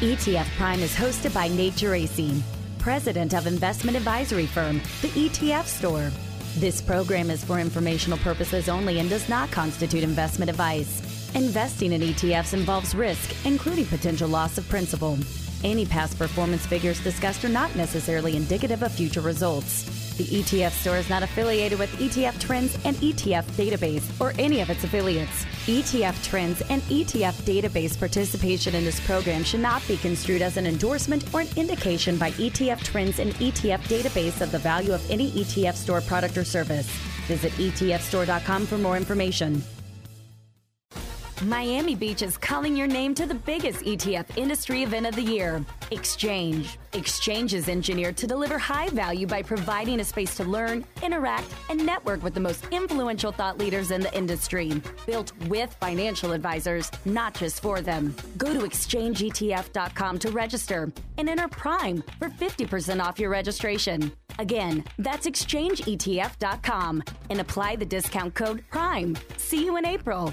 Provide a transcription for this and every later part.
ETF Prime is hosted by Nate Geraci, president of investment advisory firm, the ETF Store. This program is for informational purposes only and does not constitute investment advice. Investing in ETFs involves risk, including potential loss of principal. Any past performance figures discussed are not necessarily indicative of future results. The ETF store is not affiliated with ETF Trends and ETF Database or any of its affiliates. ETF Trends and ETF Database participation in this program should not be construed as an endorsement or an indication by ETF Trends and ETF Database of the value of any ETF store product or service. Visit ETFstore.com for more information. Miami Beach is calling your name to the biggest ETF industry event of the year, Exchange. Exchange is engineered to deliver high value by providing a space to learn, interact, and network with the most influential thought leaders in the industry. Built with financial advisors, not just for them. Go to exchangeetf.com to register and enter Prime for 50% off your registration. Again, that's exchangeetf.com and apply the discount code PRIME. See you in April.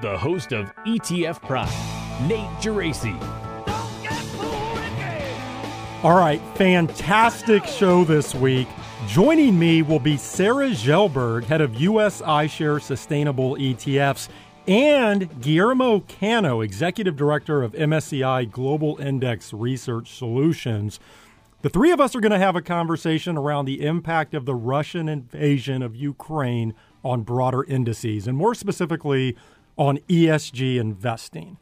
the host of ETF Prime, Nate Geraci. All right, fantastic show this week. Joining me will be Sarah Kjellberg, head of U.S. iShare Sustainable ETFs, and Guillermo Cano, executive director of MSCI Global Index Research Solutions. The three of us are going to have a conversation around the impact of the Russian invasion of Ukraine on broader indices, and more specifically on ESG investing.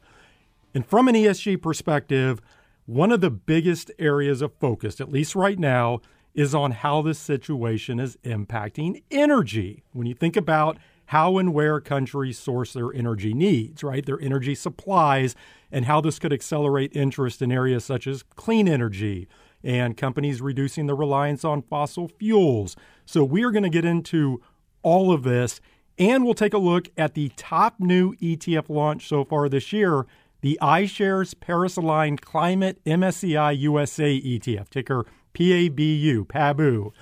And from an ESG perspective, one of the biggest areas of focus, at least right now, is on how this situation is impacting energy. When you think about how and where countries source their energy needs, right? Their energy supplies, and how this could accelerate interest in areas such as clean energy and companies reducing their reliance on fossil fuels. So, we are going to get into all of this, and we'll take a look at the top new ETF launch so far this year the iShares Paris Aligned Climate MSCI USA ETF, ticker PABU, PABU.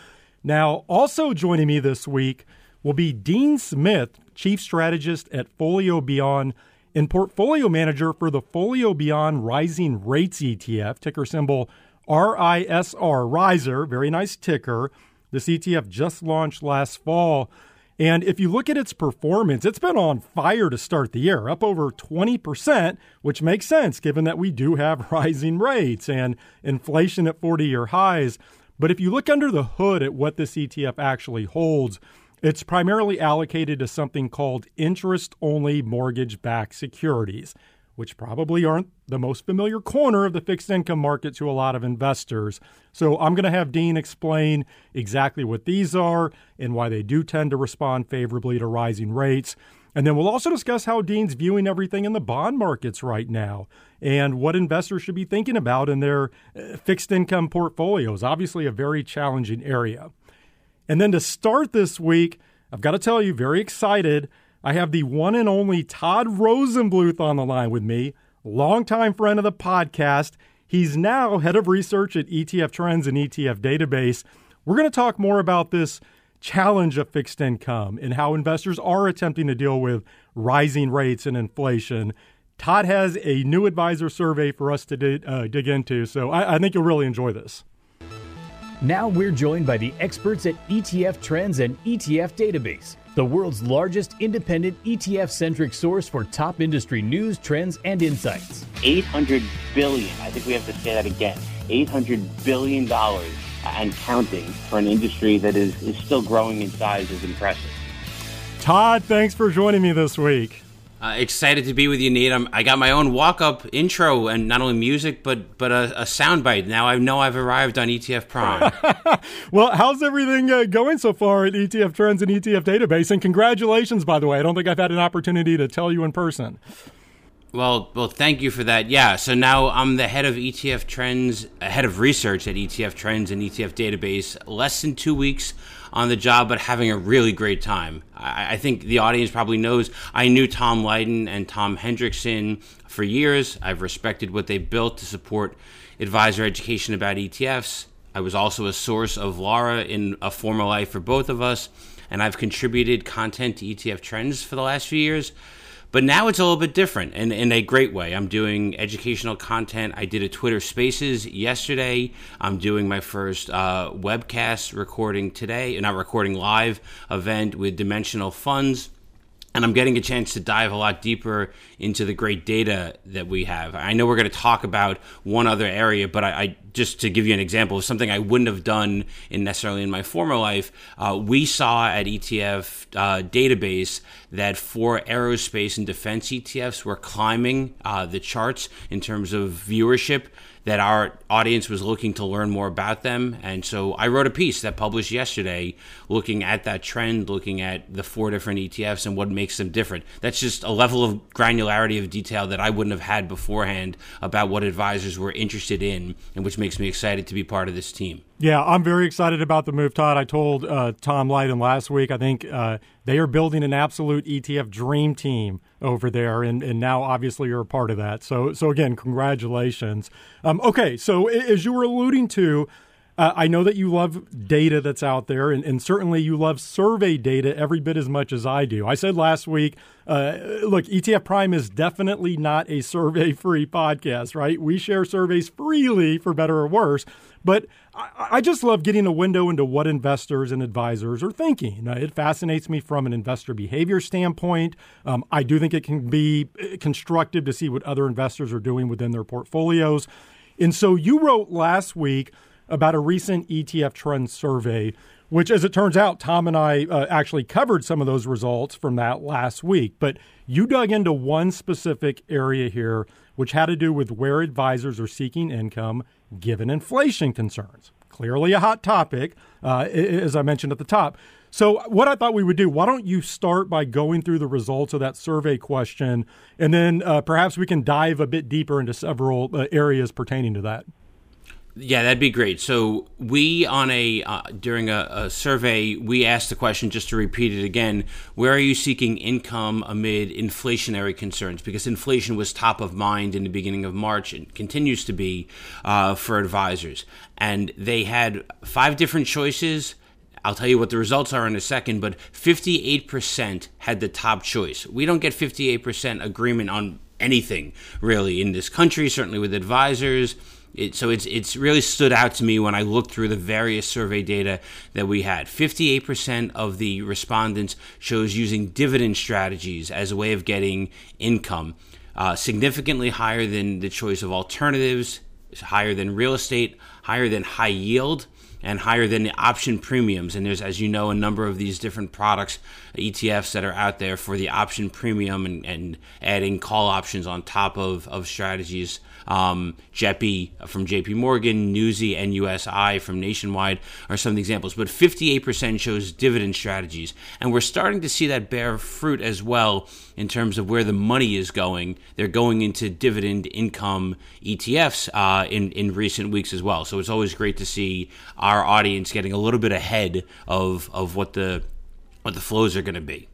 Now, also joining me this week will be Dean Smith, Chief Strategist at Folio Beyond and Portfolio Manager for the Folio Beyond Rising Rates ETF, ticker symbol RISR, Riser, very nice ticker. This ETF just launched last fall. And if you look at its performance, it's been on fire to start the year, up over 20%, which makes sense given that we do have rising rates and inflation at 40 year highs. But if you look under the hood at what this ETF actually holds, it's primarily allocated to something called interest only mortgage backed securities which probably aren't the most familiar corner of the fixed income market to a lot of investors. So I'm going to have Dean explain exactly what these are and why they do tend to respond favorably to rising rates. And then we'll also discuss how Dean's viewing everything in the bond markets right now and what investors should be thinking about in their uh, fixed income portfolios. Obviously, a very challenging area. And then to start this week, I've got to tell you, very excited I have the one and only Todd Rosenbluth on the line with me, longtime friend of the podcast. He's now head of research at ETF Trends and ETF Database. We're going to talk more about this challenge of fixed income and how investors are attempting to deal with rising rates and inflation. Todd has a new advisor survey for us to dig, uh, dig into, so I, I think you'll really enjoy this. Now we're joined by the experts at ETF Trends and ETF Database the world's largest independent ETF centric source for top industry news, trends, and insights. 800 billion, I think we have to say that again 800 billion dollars and counting for an industry that is, is still growing in size is impressive. Todd, thanks for joining me this week. Uh, excited to be with you, Nate. I'm, i got my own walk-up intro and not only music, but but a, a soundbite. Now I know I've arrived on ETF Prime. well, how's everything uh, going so far at ETF Trends and ETF Database? And congratulations, by the way. I don't think I've had an opportunity to tell you in person. Well, well, thank you for that. Yeah, so now I'm the head of ETF trends, head of research at ETF trends and ETF database. Less than two weeks on the job, but having a really great time. I, I think the audience probably knows I knew Tom Lydon and Tom Hendrickson for years. I've respected what they built to support advisor education about ETFs. I was also a source of Laura in a former life for both of us, and I've contributed content to ETF trends for the last few years. But now it's a little bit different and in a great way. I'm doing educational content. I did a Twitter Spaces yesterday. I'm doing my first uh, webcast recording today, not recording live event with Dimensional Funds and I'm getting a chance to dive a lot deeper into the great data that we have. I know we're going to talk about one other area, but I, I just to give you an example of something I wouldn't have done in necessarily in my former life, uh, we saw at ETF uh, database that for aerospace and defense ETFs were climbing uh, the charts in terms of viewership that our audience was looking to learn more about them. And so I wrote a piece that published yesterday looking at that trend, looking at the four different ETFs and what makes them different. That's just a level of granularity of detail that I wouldn't have had beforehand about what advisors were interested in, and which makes me excited to be part of this team. Yeah, I'm very excited about the move, Todd. I told uh, Tom Lydon last week, I think uh, they are building an absolute ETF dream team over there, and, and now obviously you're a part of that. So, so again, congratulations. Um, okay, so as you were alluding to, uh, I know that you love data that's out there, and, and, certainly you love survey data every bit as much as I do. I said last week, uh, look, ETF Prime is definitely not a survey free podcast, right? We share surveys freely for better or worse. But I, I just love getting a window into what investors and advisors are thinking. It fascinates me from an investor behavior standpoint. Um, I do think it can be uh, constructive to see what other investors are doing within their portfolios. And so you wrote last week about a recent ETF trend survey, which, as it turns out, Tom and I uh, actually covered some of those results from that last week. But you dug into one specific area here, which had to do with where advisors are seeking income given inflation concerns. Clearly a hot topic, uh, as I mentioned at the top. So, what I thought we would do, why don't you start by going through the results of that survey question, and then uh, perhaps we can dive a bit deeper into several uh, areas pertaining to that. Yeah, that'd be great. So we on a uh, during a, a, survey we asked the question just to repeat it again: Where are you seeking income amid inflationary concerns? Because inflation was top of mind in the beginning of March and continues to be uh, for advisors. And they had five different choices. I'll tell you what the results are in a second, but 58% had the top choice. We don't get 58% agreement on anything really in this country, certainly with advisors it, so it's it's really stood out to me when I looked through the various survey data that we had. 58% of the respondents chose using dividend strategies as a way of getting income, uh, significantly higher than the choice of alternatives, higher than real estate, higher than high yield and higher than the option premiums. And there's, as you know, a number of these different products, ETFs that are out there for the option premium and, and adding call options on top of, of strategies um, JEPI from JP Morgan, NUSI, and USI from Nationwide are some of the examples. But 58% shows dividend strategies. And we're starting to see that bear fruit as well in terms of where the money is going. They're going into dividend income ETFs uh, in, in recent weeks as well. So it's always great to see our audience getting a little bit ahead of, of what the what the flows are going to be.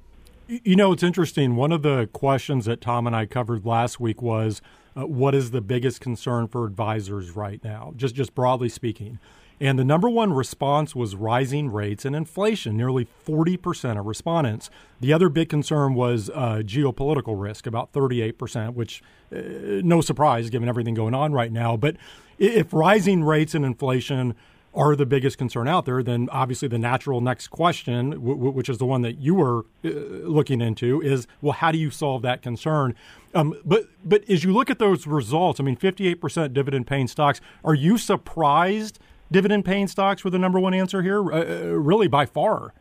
You know, it's interesting. One of the questions that Tom and I covered last week was uh, what is the biggest concern for advisors right now, just just broadly speaking. And the number one response was rising rates and inflation, nearly 40% of respondents. The other big concern was uh, geopolitical risk, about 38%, which uh, no surprise given everything going on right now. But if rising rates and inflation are the biggest concern out there, then obviously the natural next question, w- w- which is the one that you were uh, looking into, is well, how do you solve that concern? Um, but but as you look at those results, I mean, 58% dividend paying stocks. Are you surprised dividend paying stocks were the number one answer here? Uh, uh, really, by far.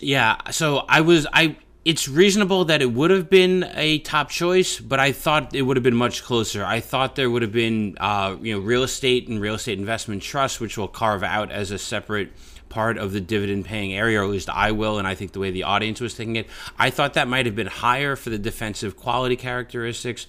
Yeah. So I was I it's reasonable that it would have been a top choice, but I thought it would have been much closer. I thought there would have been, uh, you know, real estate and real estate investment trust, which will carve out as a separate part of the dividend paying area, or at least I will, and I think the way the audience was thinking it, I thought that might have been higher for the defensive quality characteristics.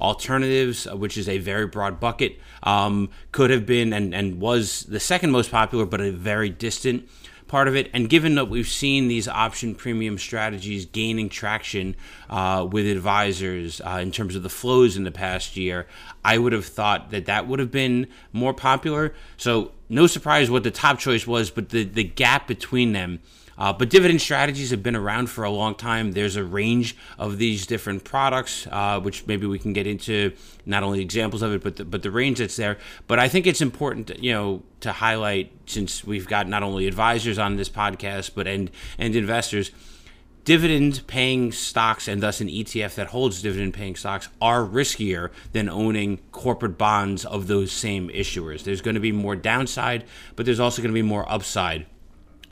Alternatives, uh, which is a very broad bucket, um, could have been and, and was the second most popular, but a very distant part of it. And given that we've seen these option premium strategies gaining traction uh, with advisors uh, in terms of the flows in the past year, I would have thought that that would have been more popular. So, no surprise what the top choice was, but the, the gap between them uh, but dividend strategies have been around for a long time. There's a range of these different products, uh, which maybe we can get into not only examples of it, but the, but the range that's there. But I think it's important, to, you know, to highlight since we've got not only advisors on this podcast, but and and investors. Dividend paying stocks and thus an ETF that holds dividend paying stocks are riskier than owning corporate bonds of those same issuers. There's going to be more downside, but there's also going to be more upside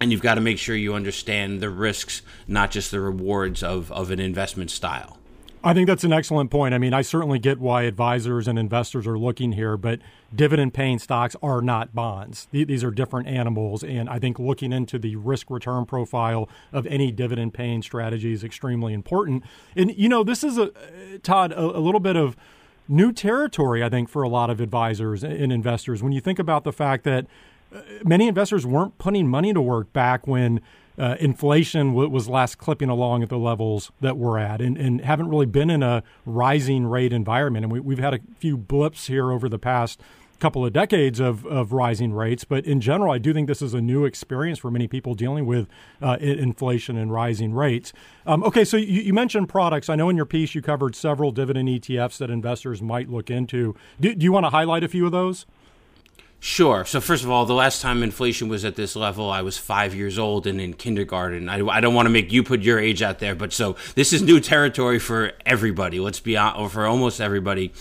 and you've got to make sure you understand the risks, not just the rewards of, of an investment style. I think that's an excellent point. I mean, I certainly get why advisors and investors are looking here, but dividend paying stocks are not bonds. These are different animals. And I think looking into the risk return profile of any dividend paying strategy is extremely important. And, you know, this is a, Todd, a, a little bit of new territory, I think, for a lot of advisors and investors. When you think about the fact that many investors weren't putting money to work back when uh, inflation w- was last clipping along at the levels that we're at and, and haven't really been in a rising rate environment. And we, we've had a few blips here over the past couple of decades of, of rising rates. But in general, I do think this is a new experience for many people dealing with uh, inflation and rising rates. Um, okay, so you, you, mentioned products. I know in your piece you covered several dividend ETFs that investors might look into. Do, do you want to highlight a few of those? Sure. So first of all, the last time inflation was at this level, I was five years old and in kindergarten. I, I don't want to make you put your age out there, but so this is new territory for everybody. Let's be on, or for almost everybody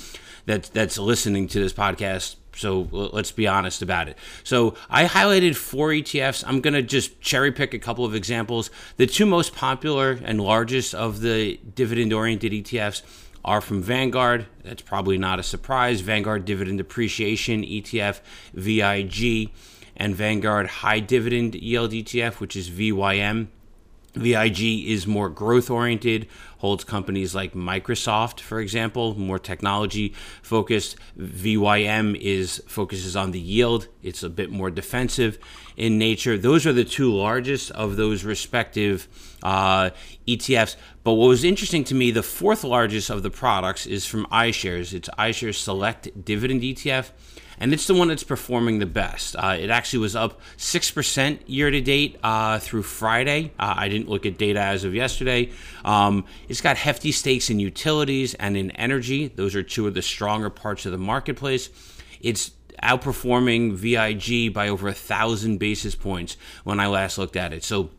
that's that's listening to this podcast. So let's be honest about it. So I highlighted four ETFs. I'm going to just cherry pick a couple of examples. The two most popular and largest of the dividend oriented ETFs are from Vanguard. That's probably not a surprise. Vanguard Dividend Appreciation ETF, VIG, and Vanguard High Dividend Yield ETF, which is VYM. VIG is more growth oriented, holds companies like Microsoft, for example, more technology focused. VYM is focuses on the yield. It's a bit more defensive in nature. Those are the two largest of those respective uh, ETFs. But what was interesting to me, the fourth largest of the products is from iShares. It's iShares Select Dividend ETF and it's the one that's performing the best. Uh, it actually was up 6% year to date uh, through Friday. Uh, I didn't look at data as of yesterday. Um, it's got hefty stakes in utilities and in energy. Those are two of the stronger parts of the marketplace. It's outperforming VIG by over a thousand basis points when I last looked at it. So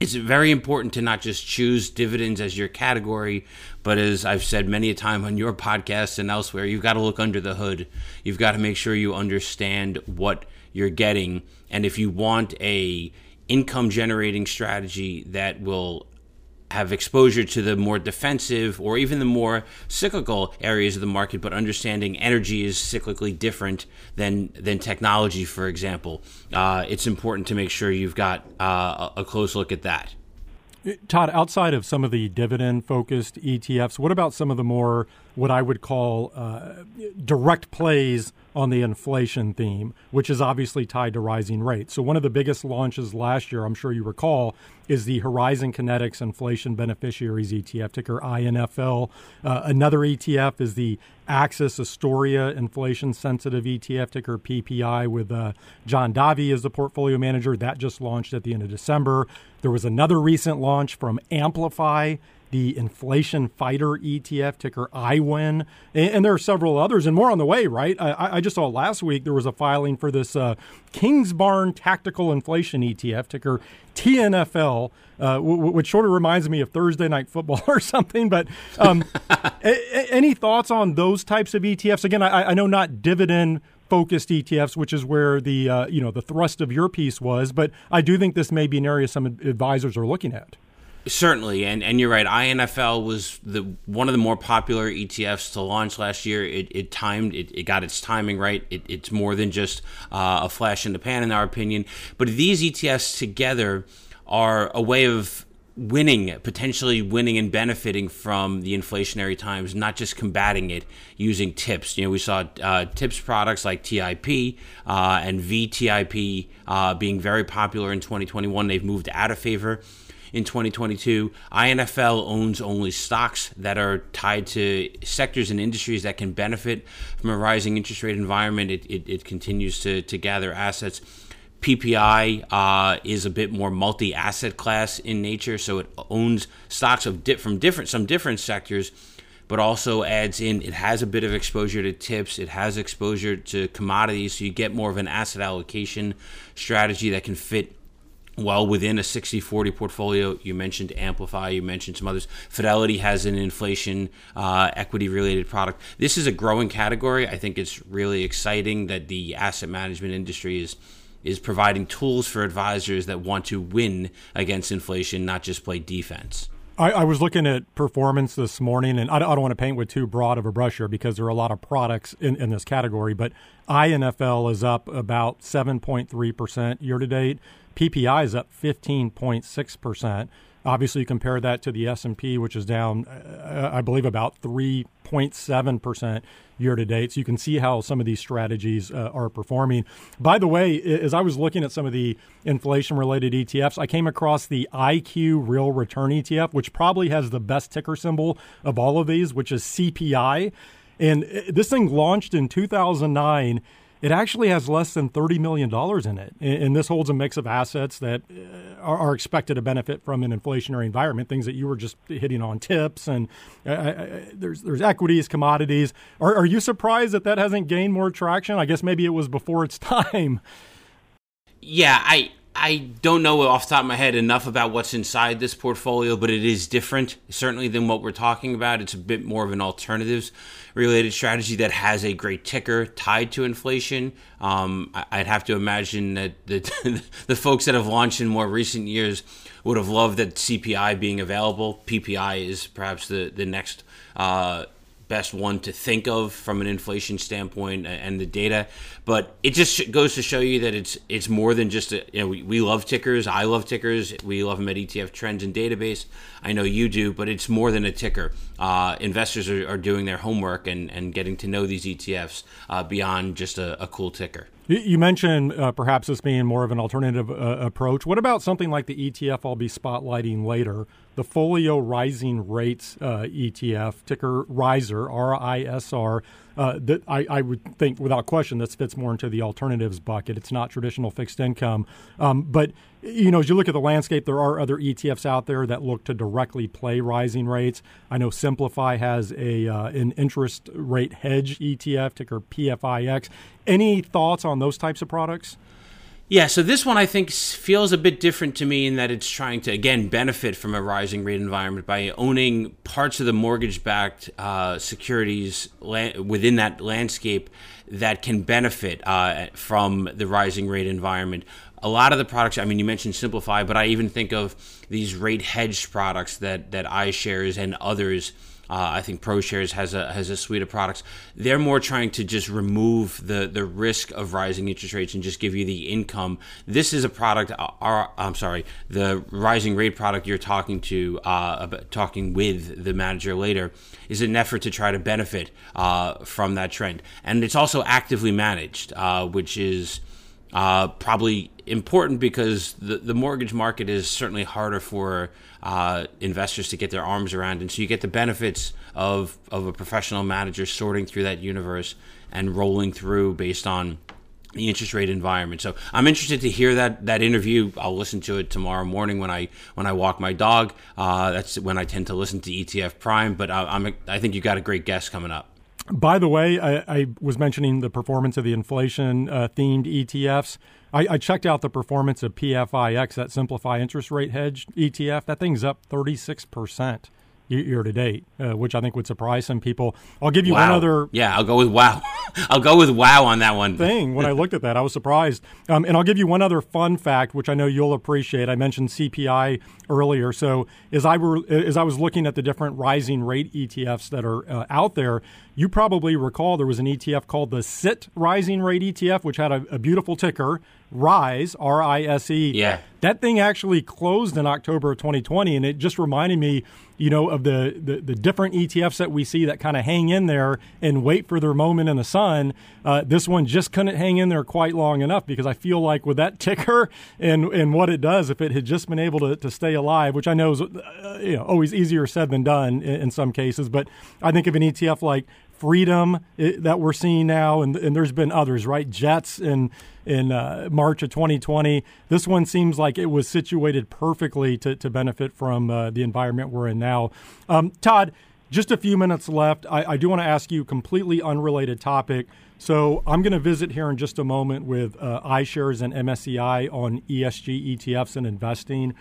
it's very important to not just choose dividends as your category, but as I've said many a time on your podcast and elsewhere, you've got to look under the hood. You've got to make sure you understand what you're getting, and if you want a income generating strategy that will have exposure to the more defensive or even the more cyclical areas of the market, but understanding energy is cyclically different than than technology, for example. Uh, it's important to make sure you've got uh, a close look at that. Todd, outside of some of the dividend focused ETFs, what about some of the more what I would call uh, direct plays on the inflation theme, which is obviously tied to rising rates. So, one of the biggest launches last year, I'm sure you recall, is the Horizon Kinetics Inflation Beneficiaries ETF, ticker INFL. Uh, another ETF is the AXS Astoria Inflation Sensitive ETF, ticker PPI, with uh, John Davi as the portfolio manager. That just launched at the end of December. There was another recent launch from Amplify the Inflation Fighter ETF, ticker IWIN, and, and, there are several others and more on the way, right? I, I just saw last week there was a filing for this uh, Kingsbarn Tactical Inflation ETF, ticker TNFL, uh, w- which sort of reminds me of Thursday Night Football or something. But um, a- any thoughts on those types of ETFs? Again, I, I know not dividend focused ETFs, which is where the uh, you know the thrust of your piece was. But I do think this may be an area some advisors are looking at. Certainly, and, and you're right. INFL was the one of the more popular ETFs to launch last year. It, it timed, it, it got its timing right. It, it's more than just uh, a flash in the pan, in our opinion. But these ETFs together are a way of winning, potentially winning and benefiting from the inflationary times, not just combating it using tips. You know, we saw uh, tips products like TIP uh, and VTIP uh, being very popular in 2021. They've moved out of favor in 2022. INFL owns only stocks that are tied to sectors and industries that can benefit from a rising interest rate environment. It, it, it continues to, to gather assets. PPI uh, is a bit more multi-asset class in nature, so it owns stocks of di- from different some different sectors, but also adds in it has a bit of exposure to tips, it has exposure to commodities, so you get more of an asset allocation strategy that can fit well within a 60-40 portfolio. You mentioned Amplify, you mentioned some others. Fidelity has an inflation uh, equity-related product. This is a growing category. I think it's really exciting that the asset management industry is is providing tools for advisors that want to win against inflation, not just play defense. I, I was looking at performance this morning, and I don't, I don't, want to paint with too broad of a brush here because there are a lot of products in, in this category, but INFL is up about 7.3% year to date. PPI is up 15.6%. Obviously, you compare that to the S&P, which is down, uh, I believe, about 3.7% year to date. So you can see how some of these strategies uh, are performing. By the way, as I was looking at some of the inflation-related ETFs, I came across the IQ Real Return ETF, which probably has the best ticker symbol of all of these, which is CPI. And uh, this thing launched in 2009 it actually has less than $30 million in it. And this holds a mix of assets that uh, are expected to benefit from an inflationary environment, things that you were just hitting on tips, and uh, uh, there's, there's equities, commodities. Are, are you surprised that that hasn't gained more traction? I guess maybe it was before its time. Yeah, I, I don't know off the top of my head enough about what's inside this portfolio, but it is different, certainly, than what we're talking about. It's a bit more of an alternatives related strategy that has a great ticker tied to inflation. Um, I'd have to imagine that the, the folks that have launched in more recent years would have loved that CPI being available. PPI is perhaps the, the next. Uh, best one to think of from an inflation standpoint and the data. But it just goes to show you that it's it's more than just a, you know we, we love tickers. I love tickers. We love them at ETF Trends and Database. I know you do, but it's more than a ticker. Uh, investors are, are, doing their homework and, and getting to know these ETFs uh, beyond just a, a cool ticker. You mentioned uh, perhaps this being more of an alternative uh, approach. What about something like the ETF I'll be spotlighting later, the Folio Rising Rates uh, ETF, ticker Riser, R I S R? Uh, that I, I, would think, without question, this fits more into the alternatives bucket. It's not traditional fixed income. Um, but, you know, as you look at the landscape, there are other ETFs out there that look to directly play rising rates. I know Simplify has a uh, an interest rate hedge ETF, ticker PFIX. Any thoughts on those types of products? Yeah, so this one I think feels a bit different to me in that it's trying to again benefit from a rising rate environment by owning parts of the mortgage-backed uh, securities la- within that landscape that can benefit uh, from the rising rate environment. A lot of the products, I mean, you mentioned Simplify, but I even think of these rate hedged products that that iShares and others uh, I think ProShares has a has a suite of products. They're more trying to just remove the the risk of rising interest rates and just give you the income. This is a product. Uh, I'm sorry, the rising rate product you're talking to uh, talking with the manager later is an effort to try to benefit uh, from that trend, and it's also actively managed, uh, which is uh, probably important because the, the mortgage market is certainly harder for uh, investors to get their arms around. And so you get the benefits of, of a professional manager sorting through that universe and rolling through based on the interest rate environment. So I'm interested to hear that that interview. I'll listen to it tomorrow morning when I when I walk my dog. Uh, that's when I tend to listen to ETF Prime. But I, I'm I think you got a great guest coming up. By the way, I, I, was mentioning the performance of the inflation uh, themed ETFs. I, I, checked out the performance of PFIX, that Simplify Interest Rate Hedge ETF. That thing's up 36% year to date, uh, which I think would surprise some people. I'll give you wow. one other. Yeah, I'll go with wow. I'll go with wow on that one. Thing when I looked at that, I was surprised. Um, and I'll give you one other fun fact, which I know you'll appreciate. I mentioned CPI earlier. So as I were as I was looking at the different rising rate ETFs that are uh, out there, you probably recall there was an ETF called the SIT Rising Rate ETF, which had a, a beautiful ticker, RISE, R I S E. Yeah. That thing actually closed in October of 2020, and it just reminded me, you know, of the, the, the different ETFs that we see that kind of hang in there and wait for their moment in the sun. Uh, this one just couldn't hang in there quite long enough because I feel like with that ticker and, and what it does, if it had just been able to, to stay alive, which I know is uh, you know, always easier said than done in, in some cases, but I think of an ETF like FRDM that we're seeing now, and, and there's been others, right? Jets in in uh, March of 2020. This one seems like it was situated perfectly to, to benefit from uh, the environment we're in now. Um, Todd, just a few minutes left. I, I do want to ask you a completely unrelated topic. So I'm going to visit here in just a moment with uh, iShares and MSCI on ESG ETFs and investing.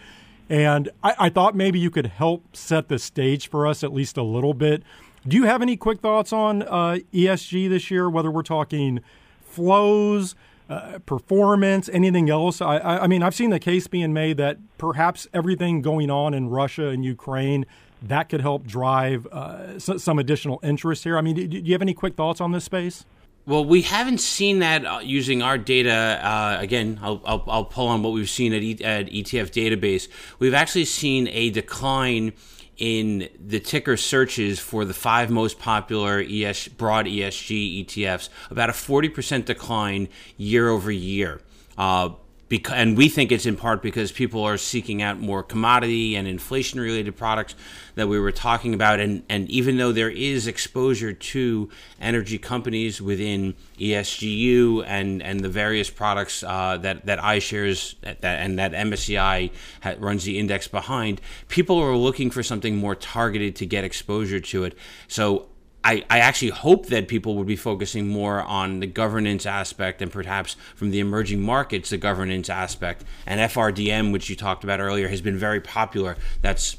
And I, I thought maybe you could help set the stage for us at least a little bit. Do you have any quick thoughts on uh, ESG this year, whether we're talking flows, uh, performance, anything else? I, I, mean, I've seen the case being made that perhaps everything going on in Russia and Ukraine that could help drive uh, some additional interest here. I mean, do you have any quick thoughts on this space? Well, we haven't seen that uh, using our data. Uh, again, I'll, I'll, I'll, pull on what we've seen at, e- at ETF database. We've actually seen a decline in the ticker searches for the five most popular ES, broad ESG ETFs, about a 40% decline year over year. Uh, because, and we think it's in part because people are seeking out more commodity and inflation related products that we were talking about. And, and even though there is exposure to energy companies within ESGU and, and the various products uh, that, that iShares that, and that MSCI runs the index behind, people are looking for something more targeted to get exposure to it. So I, I actually hope that people would be focusing more on the governance aspect and perhaps from the emerging markets, the governance aspect. And FRDM, which you talked about earlier, has been very popular. That's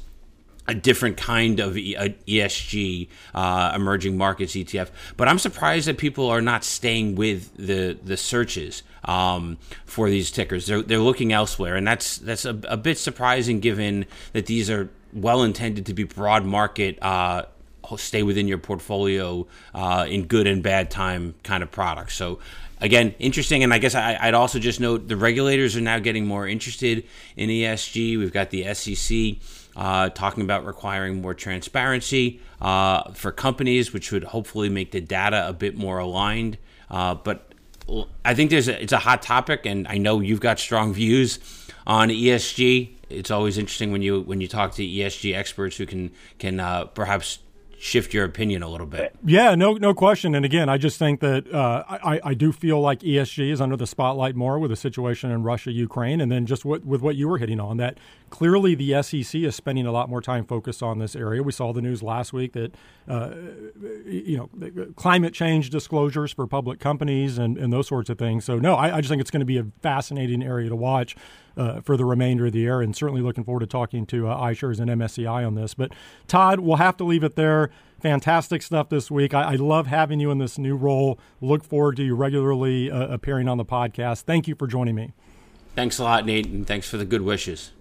a different kind of ESG uh, emerging markets ETF. But I'm surprised that people are not staying with the the searches um, for these tickers. They're they're looking elsewhere, and that's that's a, a bit surprising given that these are well intended to be broad market uh, stay within your portfolio uh, in good and bad time kind of products. So again, interesting. And I guess I, would also just note the regulators are now getting more interested in ESG. We've got the SEC uh, talking about requiring more transparency uh, for companies, which would hopefully make the data a bit more aligned. Uh, but I think there's a, it's a hot topic, and I know you've got strong views on ESG. It's always interesting when you when you talk to ESG experts who can can uh, perhaps shift your opinion a little bit. Yeah, no, no question. And again, I just think that uh, I, I do feel like ESG is under the spotlight more with the situation in Russia, Ukraine, and then just what, with what you were hitting on that clearly the SEC is spending a lot more time focused on this area. We saw the news last week that uh, you know climate change disclosures for public companies and, and those sorts of things. So no, I, I just think it's going to be a fascinating area to watch uh, for the remainder of the year, and certainly looking forward to talking to uh, iShares and MSCI on this. But Todd, we'll have to leave it there. Fantastic stuff this week. I, I love having you in this new role. Look forward to you regularly uh, appearing on the podcast. Thank you for joining me. Thanks a lot, Nate, and thanks for the good wishes.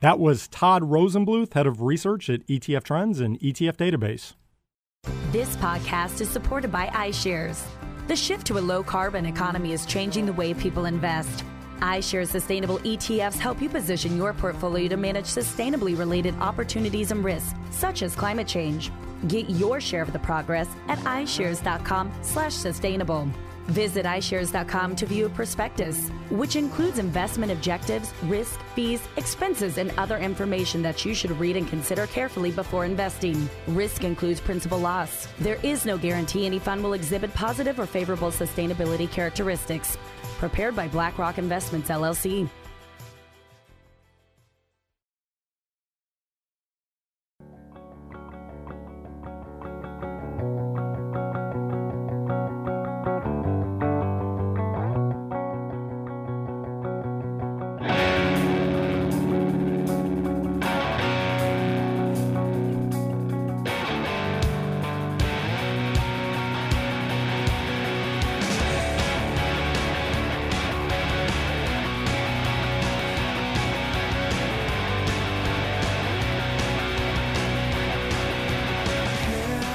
That was Todd Rosenbluth, head of research at ETF Trends and ETF Database. This podcast is supported by iShares. The shift to a low carbon economy is changing the way people invest iShares sustainable ETFs help you position your portfolio to manage sustainably related opportunities and risks, such as climate change. Get your share of the progress at iShares.com/sustainable. Visit iShares.com to view a prospectus, which includes investment objectives, risk, fees, expenses, and other information that you should read and consider carefully before investing. Risk includes principal loss. There is no guarantee any fund will exhibit positive or favorable sustainability characteristics prepared by BlackRock Investments, LLC.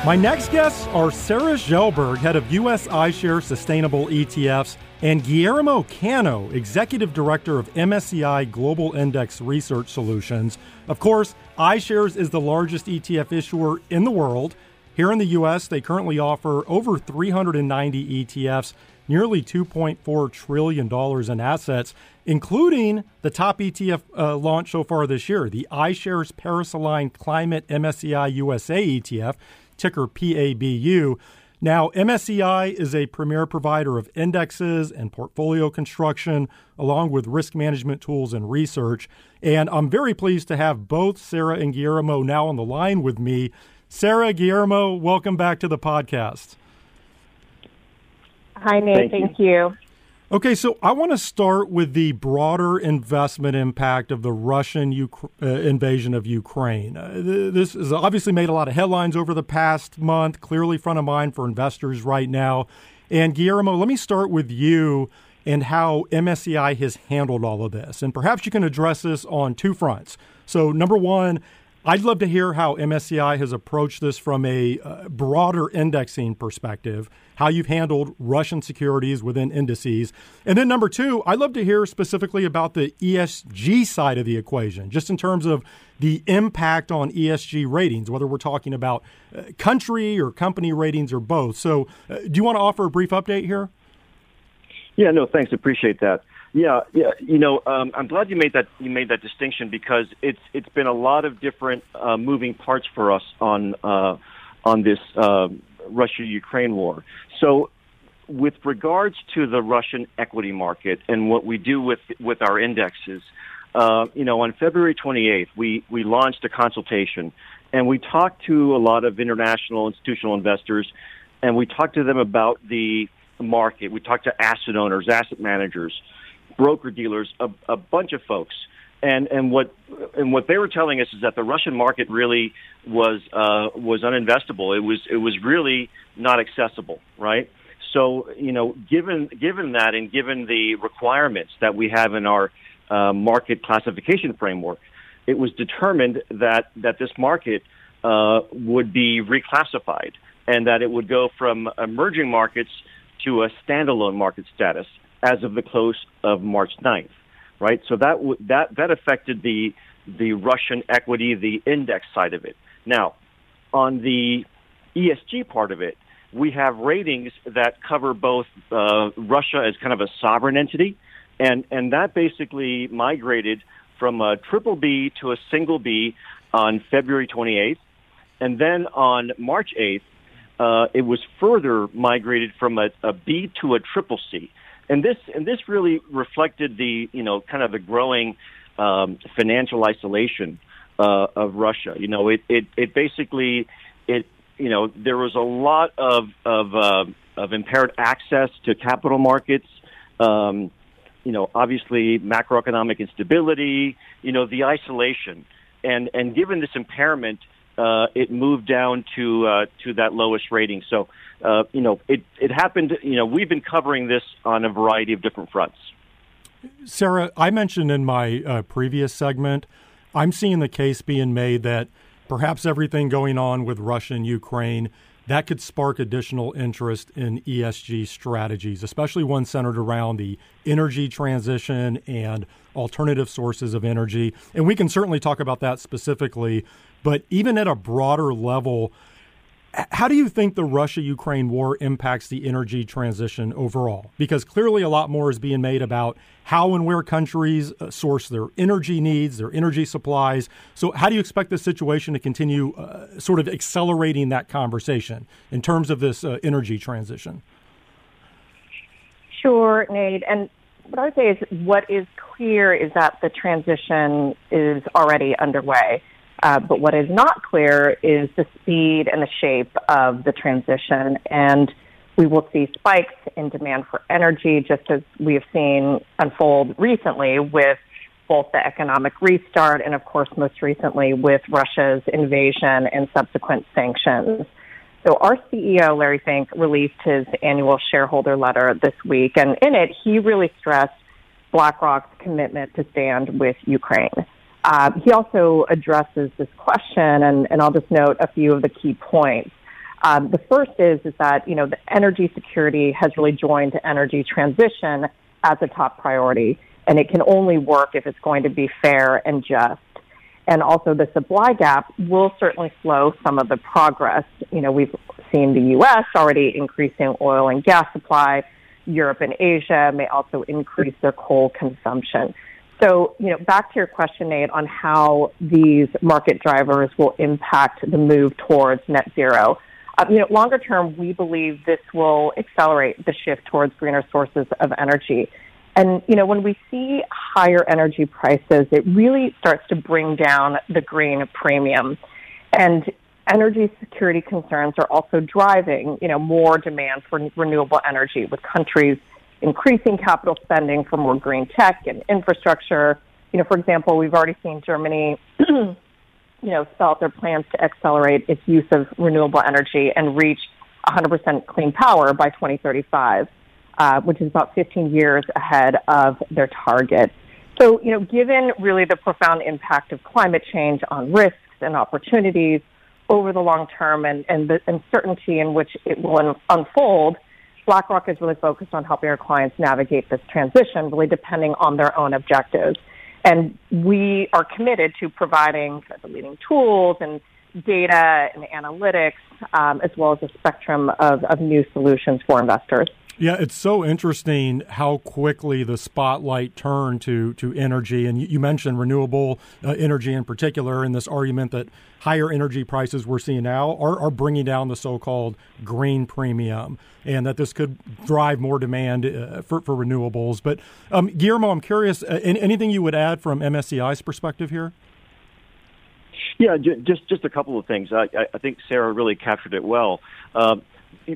My next guests are Sarah Kjellberg, head of U.S. iShares Sustainable ETFs, and Guillermo Cano, executive director of MSCI Global Index Research Solutions. Of course, iShares is the largest ETF issuer in the world. Here in the U.S., they currently offer over 390 ETFs, nearly $2.4 trillion in assets, including the top ETF uh, launch so far this year, the iShares Paris Aligned Climate MSCI USA ETF ticker PABU. Now, MSCI is a premier provider of indexes and portfolio construction, along with risk management tools and research. And I'm very pleased to have both Sarah and Guillermo now on the line with me. Sarah, Guillermo, welcome back to the podcast. Hi, Nate. Thank, Thank you. you. Okay, so I want to start with the broader investment impact of the Russian uh, invasion of Ukraine. Uh, this has obviously made a lot of headlines over the past month, clearly front of mind for investors right now. And Guillermo, let me start with you and how MSCI has handled all of this. And perhaps you can address this on two fronts. So, number one, I'd love to hear how MSCI has approached this from a uh, broader indexing perspective, how you've handled Russian securities within indices. And then, number two, I'd love to hear specifically about the ESG side of the equation, just in terms of the impact on ESG ratings, whether we're talking about uh, country or company ratings or both. So, uh, do you want to offer a brief update here? Yeah, no, thanks. Appreciate that. Yeah, yeah. You know, um, I'm glad you made that you made that distinction because it's it's been a lot of different uh, moving parts for us on uh, on this uh, Russia-Ukraine war. So, with regards to the Russian equity market and what we do with with our indexes, uh, you know, on February 28th, we we launched a consultation and we talked to a lot of international institutional investors, and we talked to them about the market. We talked to asset owners, asset managers broker dealers, a, a bunch of folks. And and what and what they were telling us is that the Russian market really was uh, was uninvestable. It was it was really not accessible, right? So you know, given given that and given the requirements that we have in our uh, market classification framework, it was determined that that this market uh, would be reclassified and that it would go from emerging markets to a standalone market status as of the close of March 9th, right? So that w- that that affected the the Russian equity, the index side of it. Now, on the ESG part of it, we have ratings that cover both uh, Russia as kind of a sovereign entity, and and that basically migrated from a triple B to a single B on February 28th, and then on March 8th, uh, it was further migrated from a, a B to a triple C and this and this really reflected the you know kind of the growing um, financial isolation uh, of Russia. You know, it, it it basically it you know there was a lot of of uh, of impaired access to capital markets. Um, you know, obviously macroeconomic instability. You know, the isolation, and and given this impairment, uh, it moved down to uh, to that lowest rating. So, uh, you know, it it happened. You know, we've been covering this on a variety of different fronts. Sarah, I mentioned in my uh, previous segment, I'm seeing the case being made that perhaps everything going on with Russia and Ukraine that could spark additional interest in ESG strategies, especially one centered around the energy transition and alternative sources of energy. And we can certainly talk about that specifically, but even at a broader level, how do you think the Russia Ukraine war impacts the energy transition overall? Because clearly a lot more is being made about how and where countries uh, source their energy needs, their energy supplies. So, how do you expect this situation to continue uh, sort of accelerating that conversation in terms of this uh, energy transition? Sure, Nate. And what I would say is what is clear is that the transition is already underway. Uh, but what is not clear is the speed and the shape of the transition. And we will see spikes in demand for energy, just as we have seen unfold recently with both the economic restart and, of course, most recently with Russia's invasion and subsequent sanctions. So our CEO, Larry Fink, released his annual shareholder letter this week, and in it, he really stressed BlackRock's commitment to stand with Ukraine. Uh, he also addresses this question, and, and I'll just note a few of the key points. Um, the first is is that you know the energy security has really joined energy transition as a top priority, and it can only work if it's going to be fair and just. And also, the supply gap will certainly slow some of the progress. You know, we've seen the U.S. already increasing oil and gas supply. Europe and Asia may also increase their coal consumption. So, you know, back to your question, Nate, on how these market drivers will impact the move towards net zero. Uh, you know, longer term, we believe this will accelerate the shift towards greener sources of energy. And, you know, when we see higher energy prices, it really starts to bring down the green premium. And energy security concerns are also driving, you know, more demand for renewable energy with countries increasing capital spending for more green tech and infrastructure. You know, for example, we've already seen Germany, you know, spell out their plans to accelerate its use of renewable energy and reach 100% clean power by 2035, uh, which is about 15 years ahead of their target. So, you know, given really the profound impact of climate change on risks and opportunities over the long term and, and the uncertainty in which it will un- unfold, BlackRock is really focused on helping our clients navigate this transition, really depending on their own objectives. And we are committed to providing the leading tools and data and analytics, um, as well as a spectrum of, of new solutions for investors. Yeah, it's so interesting how quickly the spotlight turned to to energy, and you, mentioned renewable uh, energy in particular, in this argument that higher energy prices we're seeing now are, are bringing down the so-called green premium, and that this could drive more demand uh, for, for renewables. But um, Guillermo, I'm curious, uh, anything you would add from MSCI's perspective here? Yeah, just just a couple of things. I, I think Sarah really captured it well. Uh,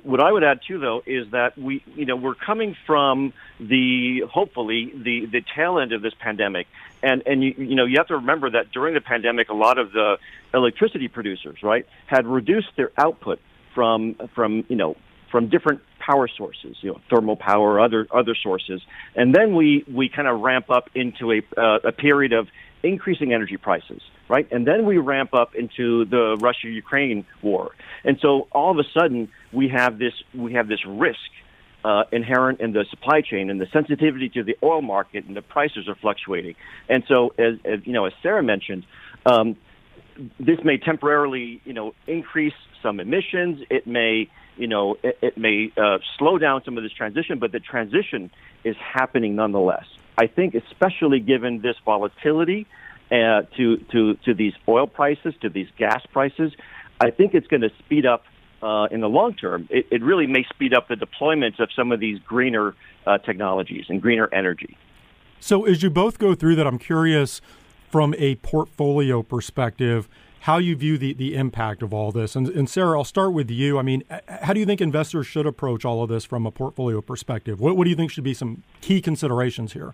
what I would add too, though, is that we, you know, we're coming from the hopefully the the tail end of this pandemic, and and you, you know you have to remember that during the pandemic, a lot of the electricity producers, right, had reduced their output from from you know from different power sources, you know, thermal power, other other sources, and then we we kind of ramp up into a uh, a period of increasing energy prices, right? And then we ramp up into the Russia-Ukraine war. And so all of a sudden we have this we have this risk uh, inherent in the supply chain and the sensitivity to the oil market and the prices are fluctuating. And so as, as you know, as Sarah mentioned, um, this may temporarily, you know, increase some emissions. It may, you know, it, it may uh, slow down some of this transition, but the transition is happening nonetheless. I think, especially given this volatility uh, to to to these oil prices, to these gas prices, I think it's going to speed up uh, in the long term. It, it, really may speed up the deployment of some of these greener uh, technologies and greener energy. So, as you both go through that, I'm curious from a portfolio perspective how you view the, the impact of all this. And, and, Sarah, I'll start with you. I mean, how do you think investors should approach all of this from a portfolio perspective? What, what do you think should be some key considerations here?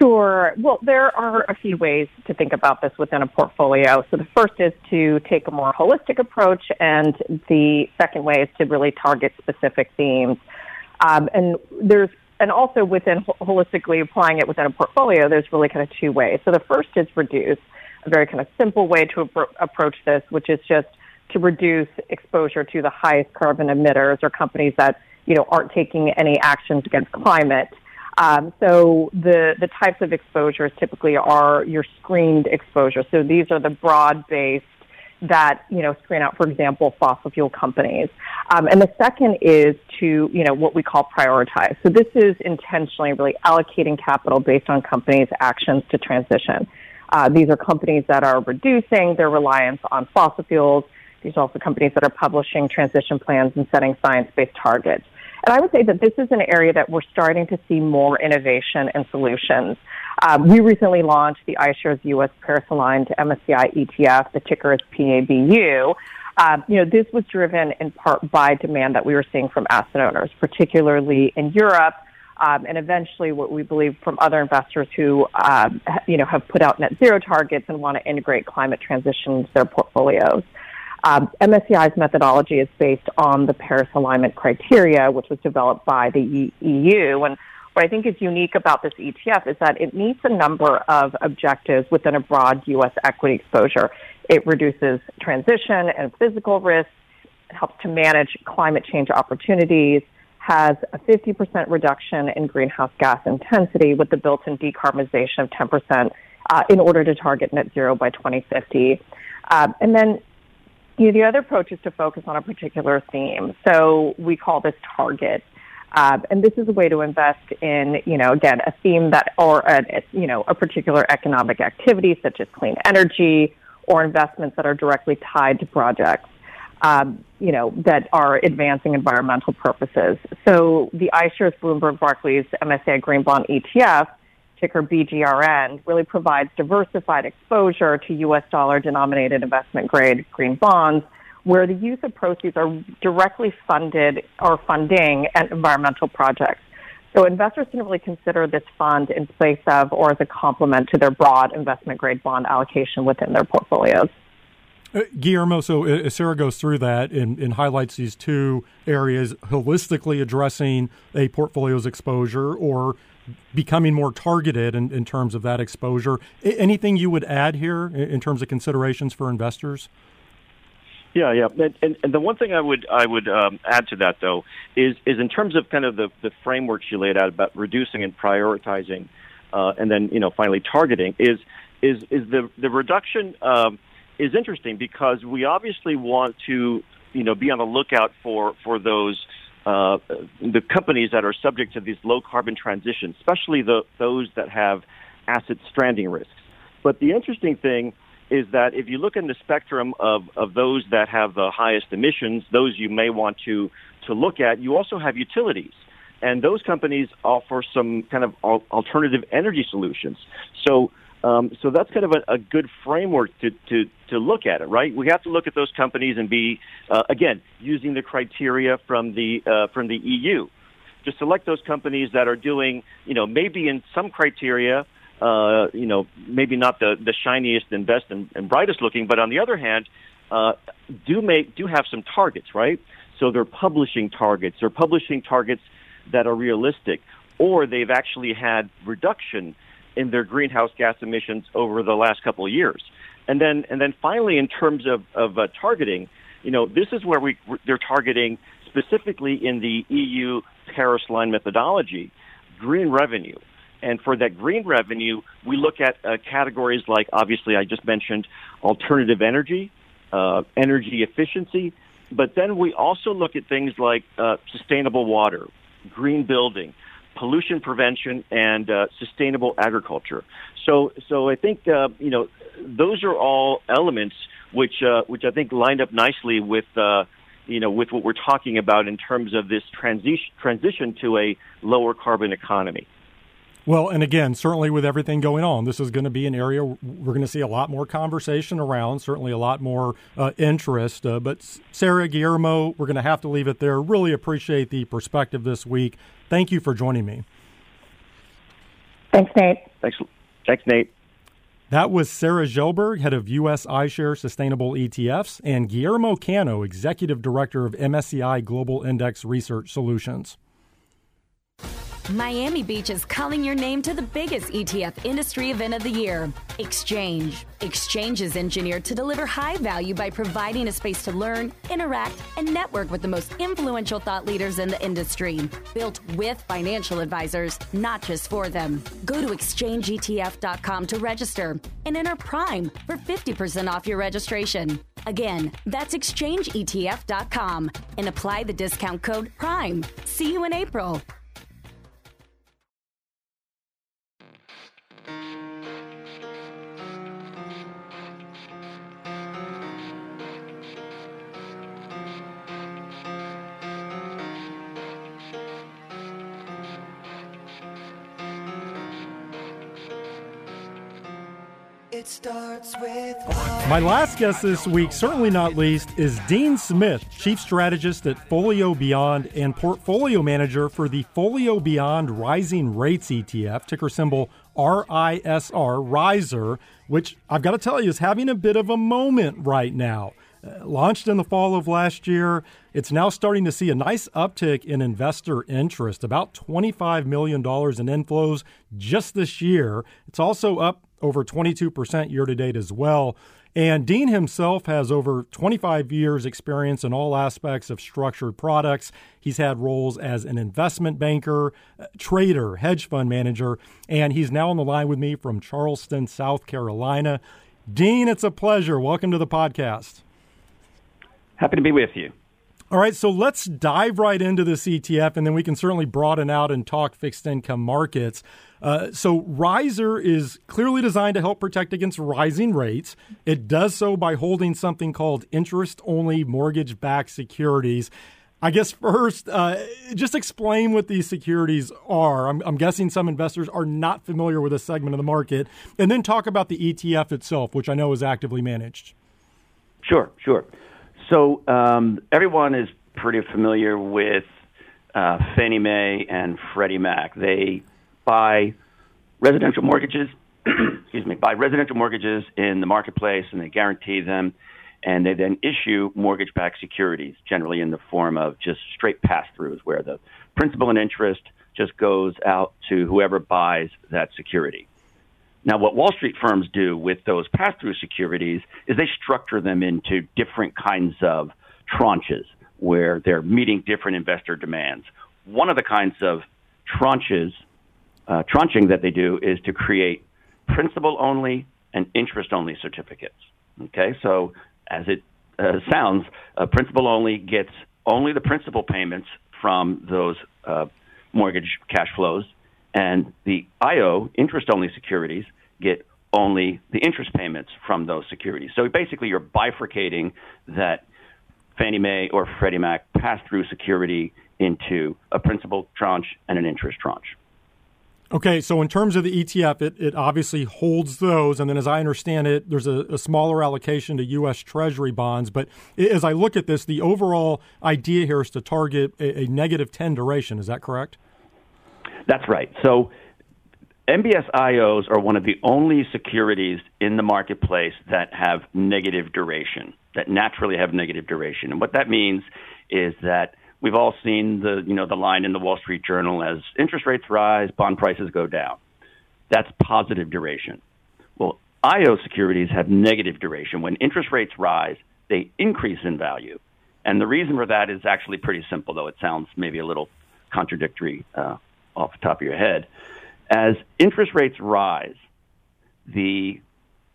Sure. Well, there are a few ways to think about this within a portfolio. So the first is to take a more holistic approach, and the second way is to really target specific themes. Um, and there's and also within holistically applying it within a portfolio, there's really kind of two ways. So the first is reduce, a very kind of simple way to approach this, which is just to reduce exposure to the highest carbon emitters or companies that you know aren't taking any actions against climate. Um, so the the types of exposures typically are your screened exposure. So these are the broad based that you know screen out, for example, fossil fuel companies. Um, and the second is to you know what we call prioritize. So this is intentionally really allocating capital based on companies' actions to transition. Uh, these are companies that are reducing their reliance on fossil fuels. These are also companies that are publishing transition plans and setting science-based targets. And I would say that this is an area that we're starting to see more innovation and solutions. Um, we recently launched the iShares U.S. Paris Aligned MSCI ETF. The ticker is PABU. Um, you know, this was driven in part by demand that we were seeing from asset owners, particularly in Europe, um, and eventually what we believe from other investors who, um, you know, have put out net zero targets and want to integrate climate transition into their portfolios. Um, MSCI's methodology is based on the Paris alignment criteria, which was developed by the EU. And what I think is unique about this ETF is that it meets a number of objectives within a broad U.S. equity exposure. It reduces transition and physical risk. helps to manage climate change opportunities, has a 50% reduction in greenhouse gas intensity with the built-in decarbonization of 10% uh, in order to target net zero by 2050. Uh, and then you know, the other approach is to focus on a particular theme. So we call this target. Uh, and this is a way to invest in, you know, again, a theme that, or a, you know, a particular economic activity such as clean energy or investments that are directly tied to projects, um, you know, that are advancing environmental purposes. So the iShares Bloomberg Barclays MSCI Green Bond ETF ticker BGRN, really provides diversified exposure to U.S. dollar denominated investment grade green bonds, where the use of proceeds are directly funded or funding environmental projects. So investors can really consider this fund in place of or as a complement to their broad investment grade bond allocation within their portfolios. Uh, Guillermo, so uh, Sarah goes through that and, and, highlights these two areas holistically addressing a portfolio's exposure or becoming more targeted in, in terms of that exposure. anything you would add here in terms of considerations for investors? Yeah, yeah, and, and, and the one thing I would I would um, add to that though is is in terms of kind of the the framework she laid out about reducing and prioritizing, uh, and then you know finally targeting is is is the the reduction um, is interesting because we obviously want to you know be on the lookout for for those uh, the companies that are subject to these low carbon transitions, especially the, those that have asset stranding risks. But the interesting thing is that if you look in the spectrum of, of those that have the highest emissions, those you may want to, to look at, you also have utilities. And those companies offer some kind of alternative energy solutions. So um, so that's kind of a, a good framework to, to, to look at it, right? We have to look at those companies and be, uh, again, using the criteria from the, uh, from the EU to select those companies that are doing, you know, maybe in some criteria, uh, you know, maybe not the, the shiniest and best and, and brightest looking, but on the other hand, uh, do make, do have some targets, right? So they're publishing targets, they're publishing targets that are realistic, or they've actually had reduction in their greenhouse gas emissions over the last couple of years. And then, and then finally, in terms of, of uh, targeting, you know, this is where we, they're targeting specifically in the EU Paris aligned methodology, green revenue. And for that green revenue, we look at uh, categories like, obviously, I just mentioned alternative energy, uh, energy efficiency, but then we also look at things like uh, sustainable water, green building, pollution prevention, and uh, sustainable agriculture. So, so I think uh, you know those are all elements which uh, which I think lined up nicely with uh, you know with what we're talking about in terms of this transition transition to a lower carbon economy. Well, and again, certainly with everything going on, this is going to be an area we're going to see a lot more conversation around, certainly a lot more uh, interest. Uh, but Sarah, Guillermo, we're going to have to leave it there. Really appreciate the perspective this week. Thank you for joining me. Thanks, Nate. Thanks, thanks, Nate. That was Sarah Kjellberg, head of U.S. iShare Sustainable ETFs, and Guillermo Cano, executive director of MSCI Global Index Research Solutions. Miami Beach is calling your name to the biggest ETF industry event of the year, Exchange. Exchange is engineered to deliver high value by providing a space to learn, interact, and network with the most influential thought leaders in the industry. Built with financial advisors, not just for them. Go to exchangeetf.com to register and enter Prime for 50% off your registration. Again, that's exchangeetf.com and apply the discount code PRIME. See you in April. My last guest this week, certainly not least, is Dean Smith, Chief Strategist at Folio Beyond and Portfolio Manager for the Folio Beyond Rising Rates ETF, ticker symbol RISR, Riser, which I've got to tell you is having a bit of a moment right now. Uh, launched in the fall of last year, it's now starting to see a nice uptick in investor interest, about $25 million in inflows just this year. It's also up over 22% year to date as well. And Dean himself has over 25 years' experience in all aspects of structured products. He's had roles as an investment banker, uh, trader, hedge fund manager, and he's now on the line with me from Charleston, South Carolina. Dean, it's a pleasure. Welcome to the podcast. Happy to be with you. All right, so let's dive right into this ETF, and then we can certainly broaden out and talk fixed income markets. Uh, so, Riser is clearly designed to help protect against rising rates. It does so by holding something called interest only mortgage backed securities. I guess first, uh, just explain what these securities are. I'm, I'm, guessing some investors are not familiar with this segment of the market, and then talk about the ETF itself, which I know is actively managed. Sure, sure. So um, everyone is pretty familiar with uh, Fannie Mae and Freddie Mac. They buy residential mortgages, excuse me, buy residential mortgages in the marketplace, and they guarantee them, and they then issue mortgage-backed securities, generally in the form of just straight pass-throughs, where the principal and interest just goes out to whoever buys that security. Now, what Wall Street firms do with those pass through securities is they structure them into different kinds of tranches where they're meeting different investor demands. One of the kinds of tranches, uh, tranching that they do is to create principal only and interest only certificates. Okay, so as it uh, sounds, uh, principal only gets only the principal payments from those uh, mortgage cash flows, and the IO, interest only securities, get only the interest payments from those securities. So basically, you're bifurcating that Fannie Mae or Freddie Mac pass through security into a principal tranche and an interest tranche. Okay, so in terms of the ETF, it, it obviously holds those. And then, as I understand it, there's a, a, smaller allocation to U.S. Treasury bonds. But as I look at this, the overall idea here is to target a, a negative 10 duration. Is that correct? That's right. So MBS IOs are one of the only securities in the marketplace that have negative duration, that naturally have negative duration. And what that means is that we've all seen the, you know, the line in the Wall Street Journal as interest rates rise, bond prices go down. That's positive duration. Well, IO securities have negative duration. When interest rates rise, they increase in value. And the reason for that is actually pretty simple, though it sounds maybe a little contradictory uh, off the top of your head. As interest rates rise, the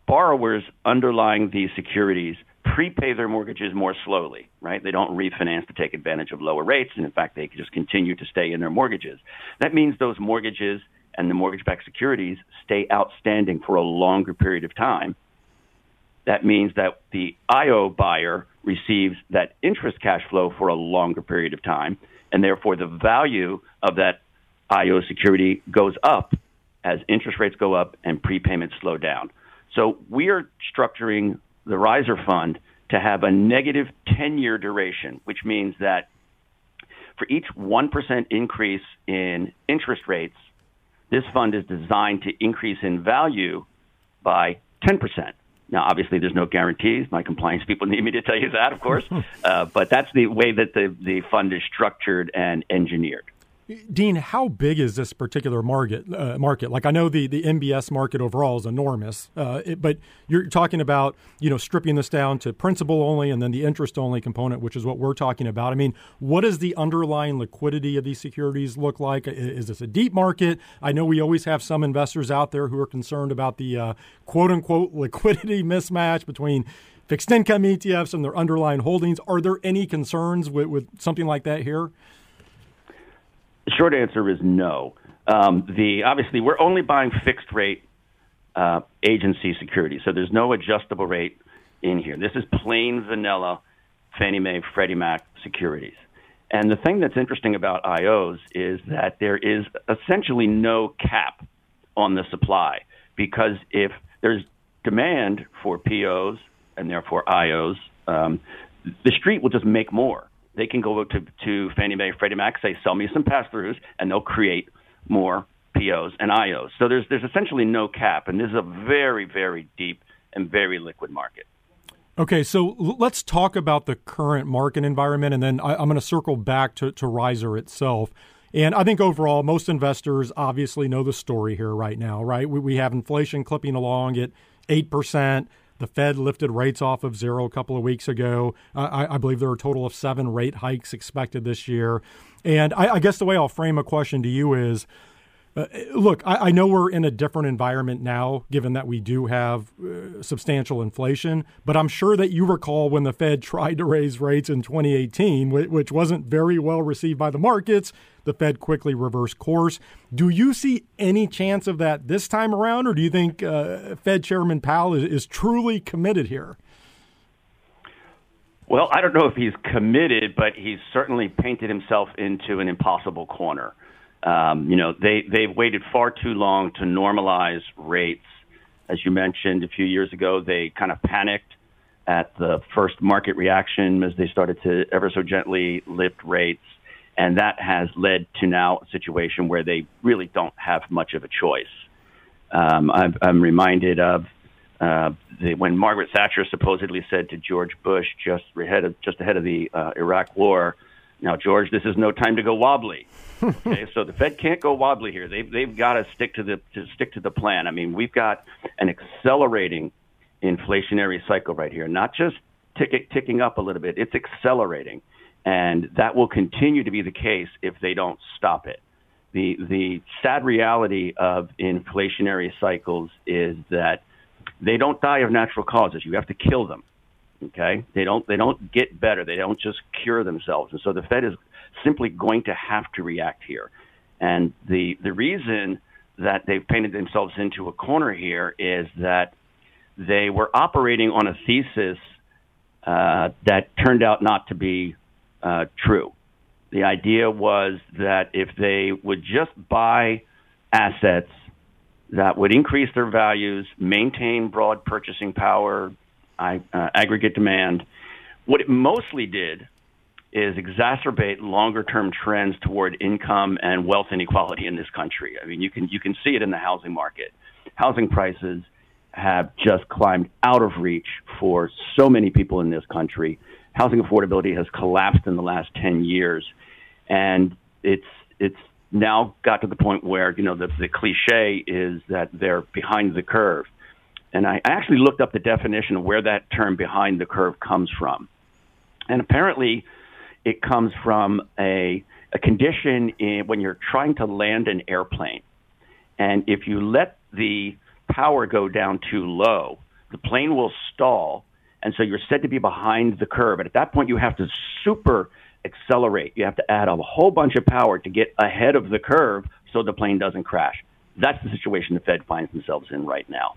borrowers underlying these securities prepay their mortgages more slowly, right? They don't refinance to take advantage of lower rates, and in fact, they just continue to stay in their mortgages. That means those mortgages and the mortgage backed securities stay outstanding for a longer period of time. That means that the IO buyer receives that interest cash flow for a longer period of time, and therefore the value of that IO security goes up as interest rates go up and prepayments slow down. So we are structuring the riser fund to have a negative 10 year duration, which means that for each 1% increase in interest rates, this fund is designed to increase in value by 10%. Now, obviously, there's no guarantees. My compliance people need me to tell you that, of course. uh, but that's the way that the, the fund is structured and engineered. Dean, how big is this particular market? Uh, market, like I know the, the MBS market overall is enormous, uh, it, but you're talking about you know stripping this down to principal only and then the interest only component, which is what we're talking about. I mean, what does the underlying liquidity of these securities look like? Is this a deep market? I know we always have some investors out there who are concerned about the uh, quote unquote liquidity mismatch between fixed income ETFs and their underlying holdings. Are there any concerns with, with something like that here? The short answer is no. Um, the obviously we're only buying fixed rate uh, agency securities, so there's no adjustable rate in here. This is plain vanilla Fannie Mae, Freddie Mac securities. And the thing that's interesting about IOs is that there is essentially no cap on the supply because if there's demand for POs and therefore IOs, um, the street will just make more they can go to, to Fannie Mae, Freddie Mac, say, sell me some pass-throughs, and they'll create more POs and IOs. So there's there's essentially no cap, and this is a very very deep and very liquid market. Okay, so let's talk about the current market environment, and then I, am going to circle back to, to Riser itself. And I think overall, most investors obviously know the story here right now, right? We, we have inflation clipping along at 8%. The Fed lifted rates off of zero a couple of weeks ago. I, I, believe there are a total of seven rate hikes expected this year. And I, I guess the way I'll frame a question to you is uh, look, I, I, know we're in a different environment now, given that we do have uh, substantial inflation, but I'm sure that you recall when the Fed tried to raise rates in 2018, which, which wasn't very well received by the markets. The Fed quickly reversed course. Do you see any chance of that this time around, or do you think uh, Fed Chairman Powell is, is truly committed here? Well, I don't know if he's committed, but he's certainly painted himself into an impossible corner. Um, you know, they they've waited far too long to normalize rates. As you mentioned a few years ago, they kind of panicked at the first market reaction as they started to ever so gently lift rates, and that has led to now a situation where they really don't have much of a choice. Um, I'm, I'm reminded of uh, the, when Margaret Thatcher supposedly said to George Bush just ahead of just ahead of the uh, Iraq War, "Now, George, this is no time to go wobbly." okay, so the Fed can't go wobbly here. They've they've got to stick to the to stick to the plan. I mean, we've got an accelerating inflationary cycle right here, not just tick, ticking up a little bit. It's accelerating, and that will continue to be the case if they don't stop it. The the sad reality of inflationary cycles is that they don't die of natural causes. You have to kill them. Okay, they don't they don't get better. They don't just cure themselves. And so the Fed is simply going to have to react here. And the the reason that they've painted themselves into a corner here is that they were operating on a thesis uh, that turned out not to be uh, true. The idea was that if they would just buy assets that would increase their values, maintain broad purchasing power, uh, aggregate demand, what it mostly did is exacerbate longer term trends toward income and wealth inequality in this country. I mean, you can you can see it in the housing market. Housing prices have just climbed out of reach for so many people in this country. Housing affordability has collapsed in the last 10 years and it's it's now got to the point where, you know, the the cliche is that they're behind the curve. And I actually looked up the definition of where that term behind the curve comes from. And apparently it comes from a, a condition in, when you're trying to land an airplane. And if you let the power go down too low, the plane will stall. And so you're said to be behind the curve. And at that point, you have to super accelerate. You have to add a whole bunch of power to get ahead of the curve so the plane doesn't crash. That's the situation the Fed finds themselves in right now.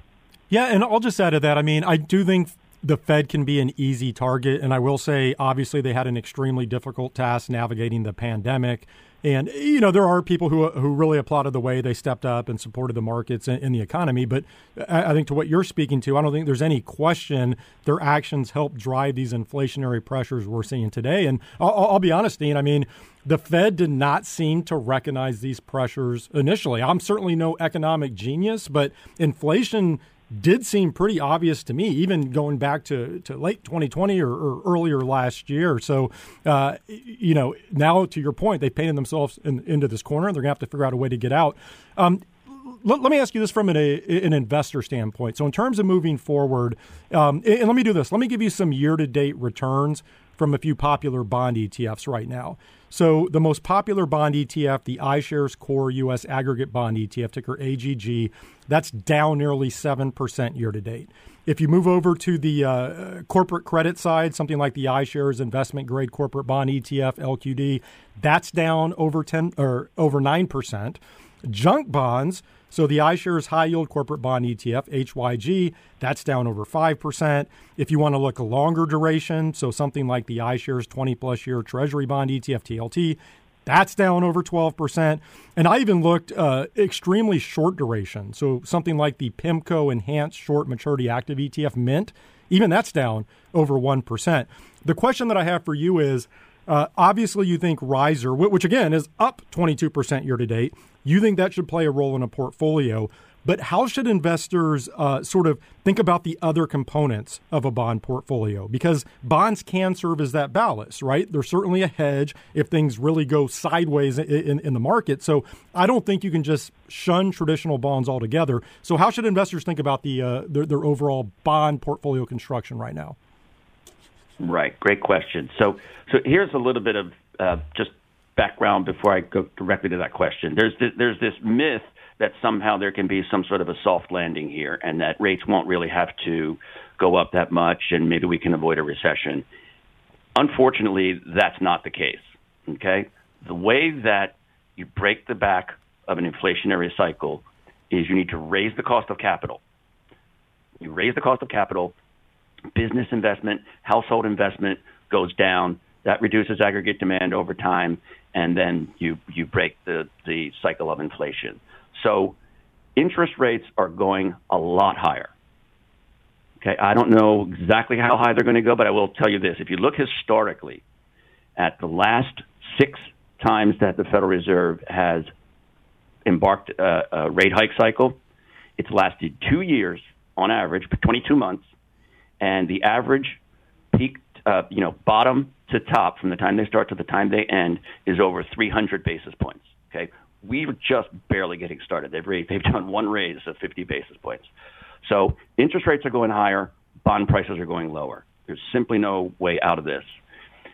Yeah, and I'll just add to that. I mean, I do think the Fed can be an easy target. And I will say, obviously, they had an extremely difficult task navigating the pandemic. And you know there are people who who really applauded the way they stepped up and supported the markets and, and, the economy. But I think to what you're speaking to, I don't think there's any question their actions help drive these inflationary pressures we're seeing today. And I'll, I'll be honest, Dean. I mean, the Fed did not seem to recognize these pressures initially. I'm certainly no economic genius, but inflation did seem pretty obvious to me, even going back to, to late 2020 or, or earlier last year. So, uh, you know, now to your point, they painted themselves in, into this corner. and They're going to have to figure out a way to get out. Um, let, let, me ask you this from an, a, an investor standpoint. So, in terms of moving forward, um, and let me do this. Let me give you some year to date returns from a few popular bond ETFs right now. So the most popular bond ETF, the iShares Core U.S. Aggregate Bond ETF, ticker AGG, that's down nearly 7% year to date. If you move over to the uh, corporate credit side, something like the iShares Investment Grade Corporate Bond ETF (LQD), that's down over 10 or over 9%. Junk bonds, so the iShares High Yield Corporate Bond ETF, HYG, that's down over 5%. If you want to look longer duration, so something like the iShares 20 plus year Treasury Bond ETF, TLT, that's down over 12%. And I even looked uh, extremely short duration. So something like the PIMCO Enhanced Short Maturity Active ETF Mint, even that's down over 1%. The question that I have for you is uh, obviously, you think Riser, which again is up 22% year to date, you think that should play a role in a portfolio. but how should investors uh, sort of think about the other components of a bond portfolio? Because bonds can serve as that ballast, right? They're certainly a hedge if things really go sideways in, in, in the market. So I don't think you can just shun traditional bonds altogether. So how should investors think about the uh, their, their overall bond portfolio construction right now? Right, great question. So, so here's a little bit of uh, just background before I go directly to that question. There's this, there's this myth that somehow there can be some sort of a soft landing here, and that rates won't really have to go up that much, and maybe we can avoid a recession. Unfortunately, that's not the case. Okay, the way that you break the back of an inflationary cycle is you need to raise the cost of capital. You raise the cost of capital, business investment, household investment goes down. That reduces aggregate demand over time, and then you, you break the, the cycle of inflation. So interest rates are going a lot higher. Okay, I don't know exactly how high they're going to go, but I will tell you this. If you look historically at the last six times that the Federal Reserve has embarked a, a rate hike cycle, it's lasted two years on average, 22 months, and the average peak, uh, you know, bottom to top from the time they start to the time they end is over 300 basis points. Okay, we're just barely getting started. They've raised, they've done one raise of 50 basis points. So interest rates are going higher, bond prices are going lower. There's simply no way out of this.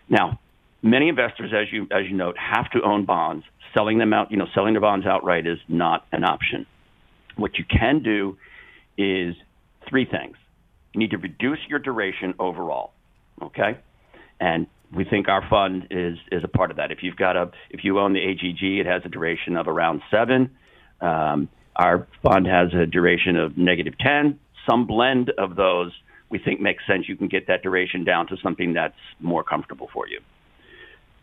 Now, many investors, as you as you note, have to own bonds. Selling them out, you know, selling their bonds outright is not an option. What you can do is three things. You need to reduce your duration overall. Okay, and we think our fund is is a part of that. If you've got a if you own the AGG, it has a duration of around seven. Um, our fund has a duration of negative ten. Some blend of those we think makes sense. You can get that duration down to something that's more comfortable for you.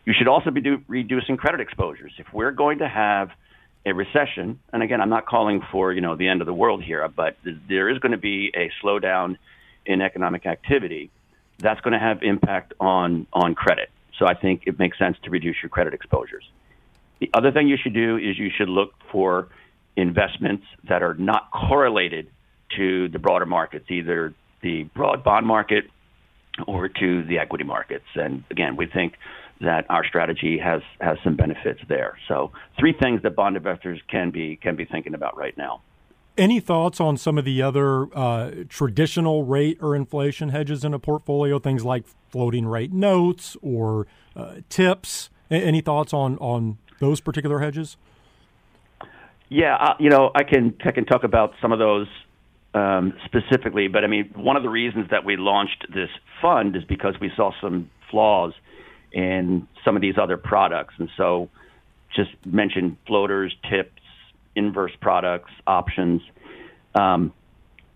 You should also be do, reducing credit exposures. If we're going to have a recession, and again, I'm not calling for you know the end of the world here, but there is going to be a slowdown in economic activity that's going to have impact on on credit. So I think it makes sense to reduce your credit exposures. The other thing you should do is you should look for investments that are not correlated to the broader markets, either the broad bond market or to the equity markets. And again, we think that our strategy has has some benefits there. So three things that bond investors can be can be thinking about right now. Any thoughts on some of the other uh, traditional rate or inflation hedges in a portfolio? Things like floating rate notes or uh, TIPS. Any thoughts on on those particular hedges? Yeah, uh, you know, I can I can talk about some of those um, specifically, but I mean, one of the reasons that we launched this fund is because we saw some flaws in some of these other products, and so just mention floaters, TIPS, inverse products, options. Um,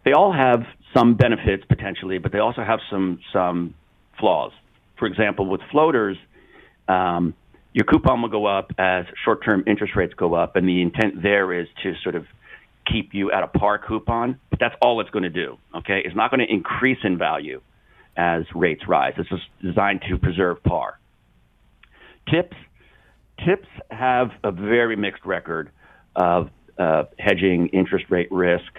they all have some benefits potentially, but they also have some some flaws. For example, with floaters, um, your coupon will go up as short-term interest rates go up, and the intent there is to sort of keep you at a par coupon. But that's all it's going to do. Okay, it's not going to increase in value as rates rise. It's just designed to preserve par. TIPS TIPS have a very mixed record of uh, hedging interest rate risk.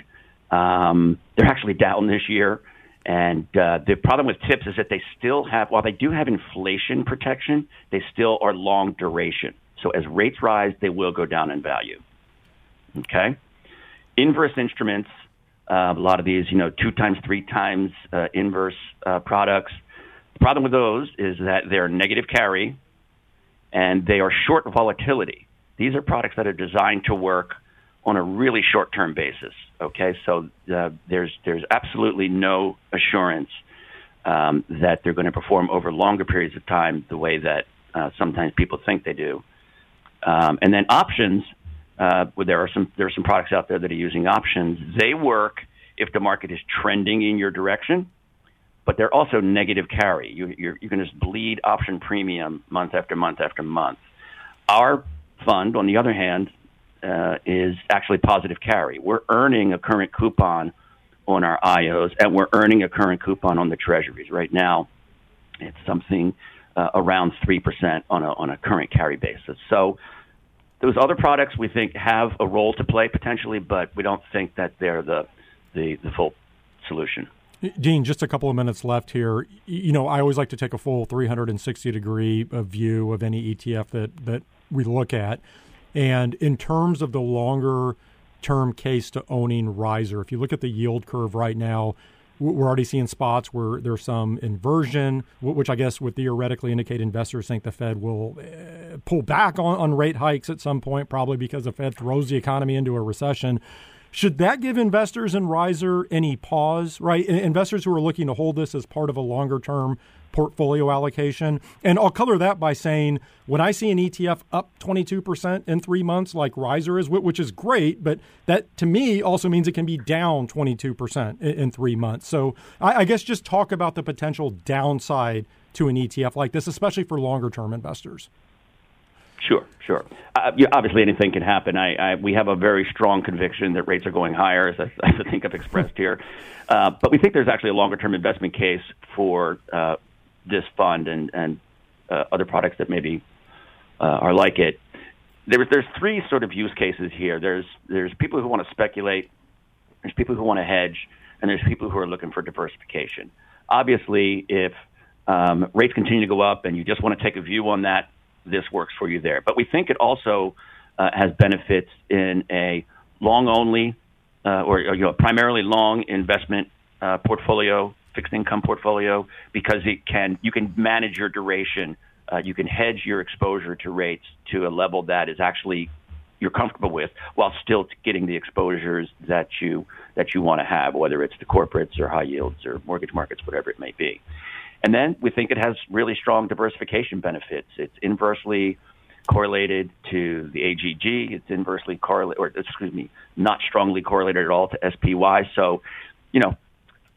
Um, they're actually down this year. And uh, the problem with TIPS is that they still have, while they do have inflation protection, they still are long duration. So as rates rise, they will go down in value. Okay? Inverse instruments, uh, a lot of these, you know, two times, three times uh, inverse uh, products. The problem with those is that they're negative carry and they are short volatility. These are products that are designed to work on a really short-term basis. Okay, so uh, there's there's absolutely no assurance um, that they're going to perform over longer periods of time the way that uh, sometimes people think they do. Um, and then options, uh, there are some there are some products out there that are using options. They work if the market is trending in your direction, but they're also negative carry. You, you're, you can just bleed option premium month after month after month. Our fund, on the other hand, uh, is actually positive carry. We're earning a current coupon on our IOs, and we're earning a current coupon on the treasuries. Right now, it's something uh, around 3% on a, on a current carry basis. So those other products we think have a role to play potentially, but we don't think that they're the the, the full solution. Dean, just a couple of minutes left here. You know, I always like to take a full 360 degree view of any ETF that that we look at, and in terms of the longer term case to owning riser, if you look at the yield curve right now, we're already seeing spots where there's some inversion, which I guess would theoretically indicate investors think the Fed will uh, pull back on, on rate hikes at some point, probably because the Fed throws the economy into a recession. Should that give investors in Riser any pause, right? Investors who are looking to hold this as part of a longer term portfolio allocation. And I'll color that by saying when I see an ETF up 22% in three months, like Riser is, which is great, but that to me also means it can be down 22% in, three months. So I, guess just talk about the potential downside to an ETF like this, especially for longer term investors. Sure, sure. Uh, yeah, obviously, anything can happen. I, I, we have a very strong conviction that rates are going higher, as I, as I think I've expressed here. Uh, but we think there's actually a longer term investment case for uh, this fund and and uh, other products that maybe uh, are like it. There's there's three sort of use cases here. There's there's people who want to speculate, there's people who want to hedge, and there's people who are looking for diversification. Obviously, if um, rates continue to go up and you just want to take a view on that, this works for you there. But we think it also uh, has benefits in a long only uh, or, or, you know primarily long investment uh, portfolio fixed income portfolio because it can you can manage your duration. Uh, you can hedge your exposure to rates to a level that is actually you're comfortable with, while still getting the exposures that you that you want to have, whether it's the corporates or high yields or mortgage markets, whatever it may be. And then we think it has really strong diversification benefits. It's inversely correlated to the AGG. It's inversely correlated, or excuse me, not strongly correlated at all to SPY. So, you know,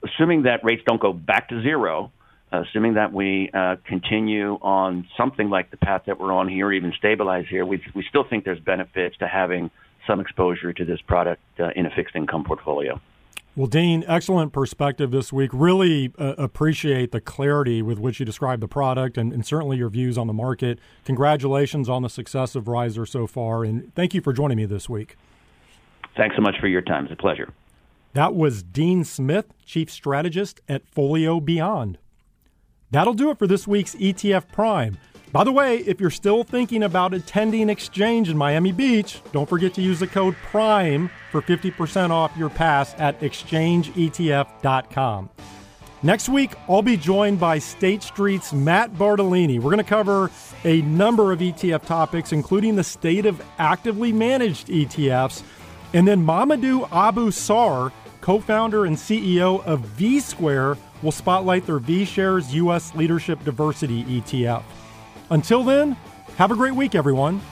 assuming that rates don't go back to zero, uh, assuming that we uh, continue on something like the path that we're on here, even stabilize here, we, we still think there's benefits to having some exposure to this product uh, in a fixed income portfolio. Well, Dean, excellent perspective this week. Really uh, appreciate the clarity with which you describe the product and, and, certainly your views on the market. Congratulations on the success of Riser so far, and thank you for joining me this week. Thanks so much for your time. It's a pleasure. That was Dean Smith, Chief Strategist at Folio Beyond. That'll do it for this week's ETF Prime. By the way, if you're still thinking about attending Exchange in Miami Beach, don't forget to use the code PRIME for 50% off your pass at exchangeetf.com. Next week, I'll be joined by State Street's Matt Bartolini. We're going to cover a number of ETF topics, including the state of actively managed ETFs, and then Mamadou Abou Sarr co founder and CEO of V Square, will spotlight their V Shares U.S. Leadership Diversity ETF. Until then, have a great week, everyone.